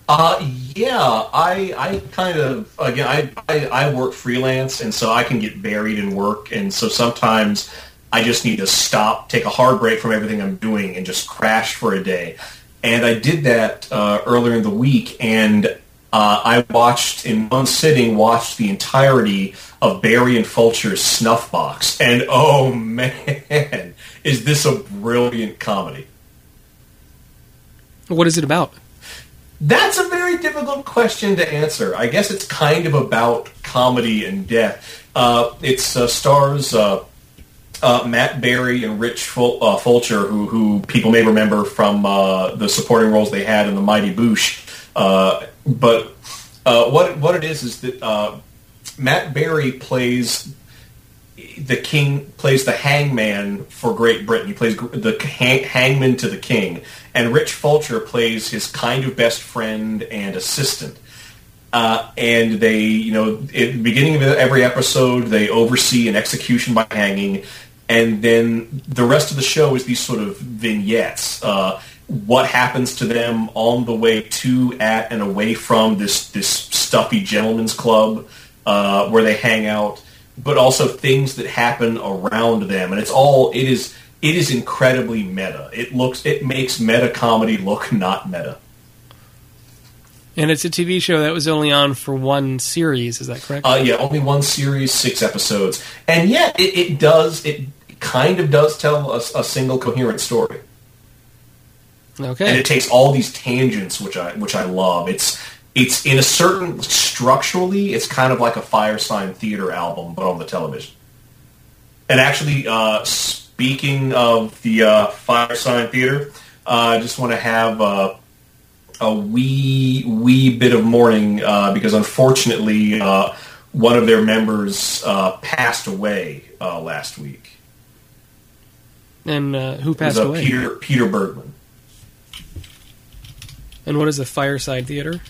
Uh, yeah, I I kind of again I, I I work freelance, and so I can get buried in work, and so sometimes I just need to stop, take a hard break from everything I'm doing, and just crash for a day. And I did that uh, earlier in the week, and uh, I watched in one sitting watched the entirety of Berry and Fulcher's Snuff Box, and oh man, is this a brilliant comedy! What is it about? That's a very difficult question to answer. I guess it's kind of about comedy and death. Uh, it's uh, stars uh, uh, Matt Berry and Rich Ful- uh, Fulcher, who, who people may remember from uh, the supporting roles they had in The Mighty Boosh. Uh, but uh, what what it is is that uh, Matt Berry plays the king plays the hangman for Great Britain. He plays the hang, hangman to the king, and Rich Fulcher plays his kind of best friend and assistant. Uh, and they, you know, at the beginning of every episode, they oversee an execution by hanging, and then the rest of the show is these sort of vignettes uh, what happens to them on the way to, at, and away from this this stuffy gentleman's club uh, where they hang out, but also things that happen around them, and it's all it is. It is incredibly meta. It looks. It makes meta comedy look not meta. And it's a TV show that was only on for one series. Is that correct? Uh, yeah, only one series, six episodes, and yet it, it does. It kind of does tell a, a single coherent story. okay. and it takes all these tangents, which I which I love. It's it's in a certain structurally, it's kind of like a Firesign Theater album, but on the television. And actually, uh, speaking of the uh, Firesign Theater, uh, I just want to have uh, a wee wee bit of mourning uh, because unfortunately, uh, one of their members uh, passed away uh, last week. And uh, who was, passed uh, away? Peter Peter Bergman. And what is the Firesign Theater?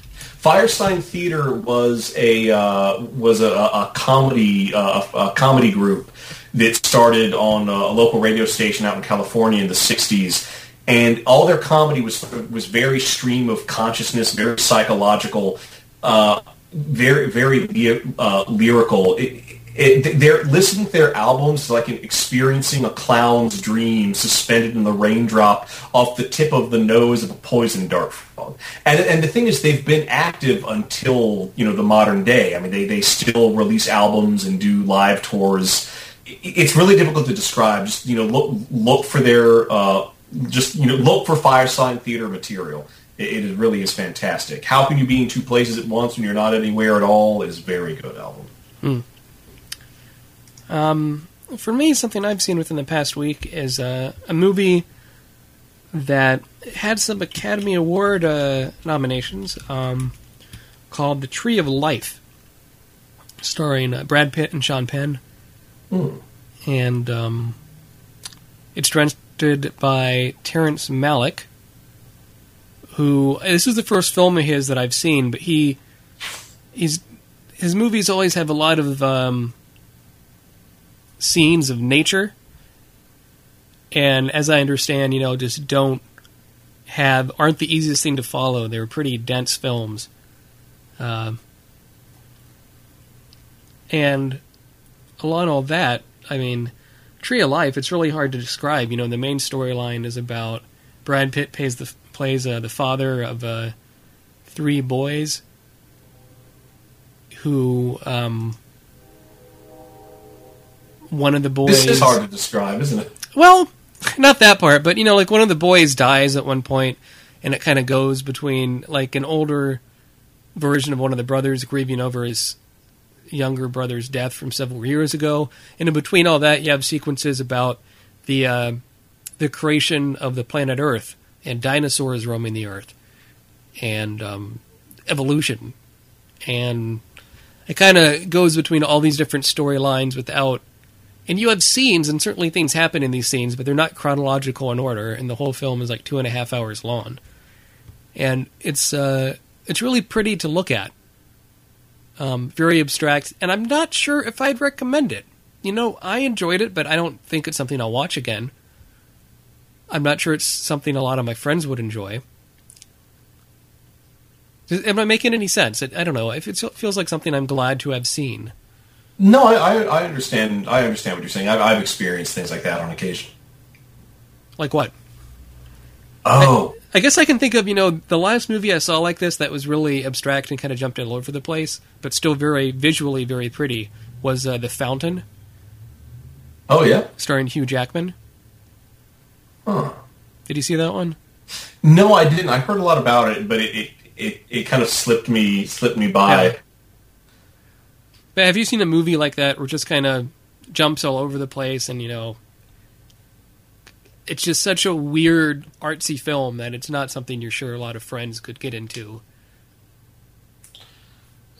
Firesign Theater was a uh, was a, a comedy uh, a comedy group that started on a local radio station out in California in the '60s, and all their comedy was was very stream of consciousness, very psychological, uh, very very ly- uh, lyrical. It, it, they're listening to their albums like experiencing a clown's dream suspended in the raindrop off the tip of the nose of a poison dart frog. And, and the thing is, they've been active until you know the modern day. I mean, they, they still release albums and do live tours. It's really difficult to describe. Just you know, look look for their uh, just you know look for Firesign Theater material. It, it really is fantastic. How can you be in two places at once when you're not anywhere at all? Is very good album. For me, something I've seen within the past week is uh, a movie that had some Academy Award uh, nominations um, called The Tree of Life, starring uh, Brad Pitt and Sean Penn. And um, it's directed by Terrence Malick, who this is the first film of his that I've seen, but he he's his movies always have a lot of um, scenes of nature. And as i understand you know just don't have aren't the easiest thing to follow. They're pretty dense films. Um, and along all that i mean tree of life it's really hard to describe. You know the main storyline is about brad pitt plays the plays uh, the father of uh, three boys who um, one of the boys This is hard to describe, isn't it? well, not that part, but you know, like one of the boys dies at one point, and it kind of goes between like an older version of one of the brothers grieving over his younger brother's death from several years ago, and in between all that, you have sequences about the uh, the creation of the planet Earth and dinosaurs roaming the Earth, and um, evolution, and it kind of goes between all these different storylines without and you have scenes, and certainly things happen in these scenes, but they're not chronological in order. And the whole film is like two and a half hours long, and it's uh, it's really pretty to look at. Um, very abstract, and I'm not sure if I'd recommend it. You know, I enjoyed it, but I don't think it's something I'll watch again. I'm not sure it's something a lot of my friends would enjoy. Am I making any sense? I don't know. It feels like something I'm glad to have seen. No, I, I, I understand. I understand what you're saying. I've, I've experienced things like that on occasion. Like what? Oh, I guess I can think of, you know, the last movie I saw like this that was really abstract and kind of jumped all over the place, but still very visually very pretty was uh, The Fountain, oh yeah. starring Hugh Jackman. Huh. Did you see that one? No, I didn't. I heard a lot about it, but it it, it, it kind of slipped me slipped me by. Yeah. But have you seen a movie like that where just kind of jumps all over the place and, you know, it's just such a weird artsy film that it's not something you're sure a lot of friends could get into.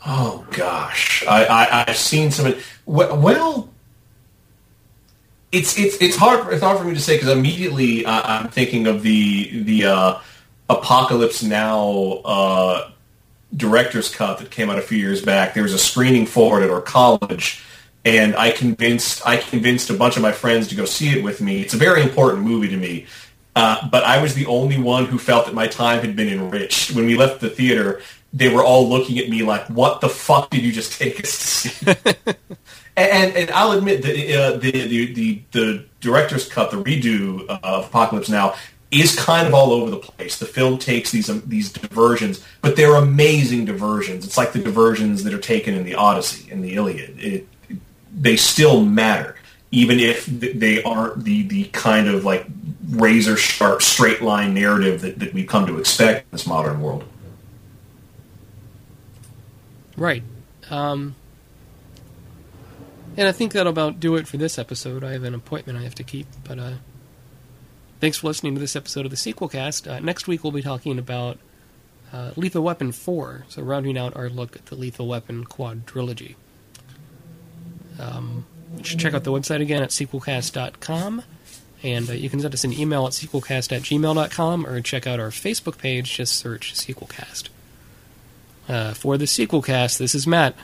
Oh gosh, I, I I've seen some. Well it's it's it's hard it's hard for me to say because immediately uh, I'm thinking of the the uh, Apocalypse Now uh, director's cut that came out a few years back. There was a screening for it at our college, and I convinced I convinced a bunch of my friends to go see it with me. It's a very important movie to me. Uh, but I was the only one who felt that my time had been enriched. When we left the theater, they were all looking at me like, "What the fuck did you just take us to see?" and, and I'll admit that uh, the, the the the director's cut, the redo of Apocalypse Now, is kind of all over the place. The film takes these um, these diversions, but they're amazing diversions. It's like the diversions that are taken in the Odyssey and the Iliad. It, they still matter, even if they aren't the the kind of like razor sharp straight line narrative that, that we've come to expect in this modern world. Right. Um, and I think that'll about do it for this episode. I have an appointment I have to keep, but uh, thanks for listening to this episode of the Sequel Cast. Uh, next week we'll be talking about uh, Lethal Weapon 4, so rounding out our look at the Lethal Weapon quadrilogy. Um, you should check out the website again at sequelcast.com, and uh, you can send us an email at sequelcast at gmail.com or check out our Facebook page, just search Sequelcast. Uh, for the Sequel Cast, this is Matt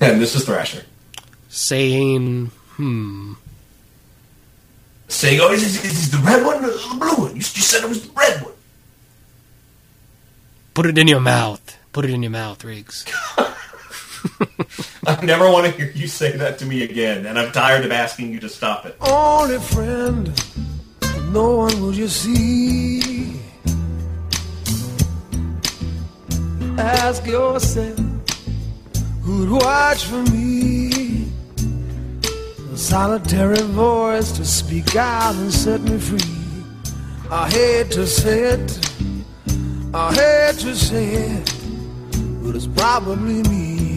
And this is Thrasher saying, hmm. Saying, "Oh, is, is, is the red one or the blue one? You, you said it was the red one." Put it in your mouth. Put it in your mouth, Riggs. I never want to hear you say that to me again, and I'm tired of asking you to stop it. only friend no one will you see ask yourself who'd watch for me a solitary voice to speak out and set me free. I hate to say it i hate to say it but it's probably me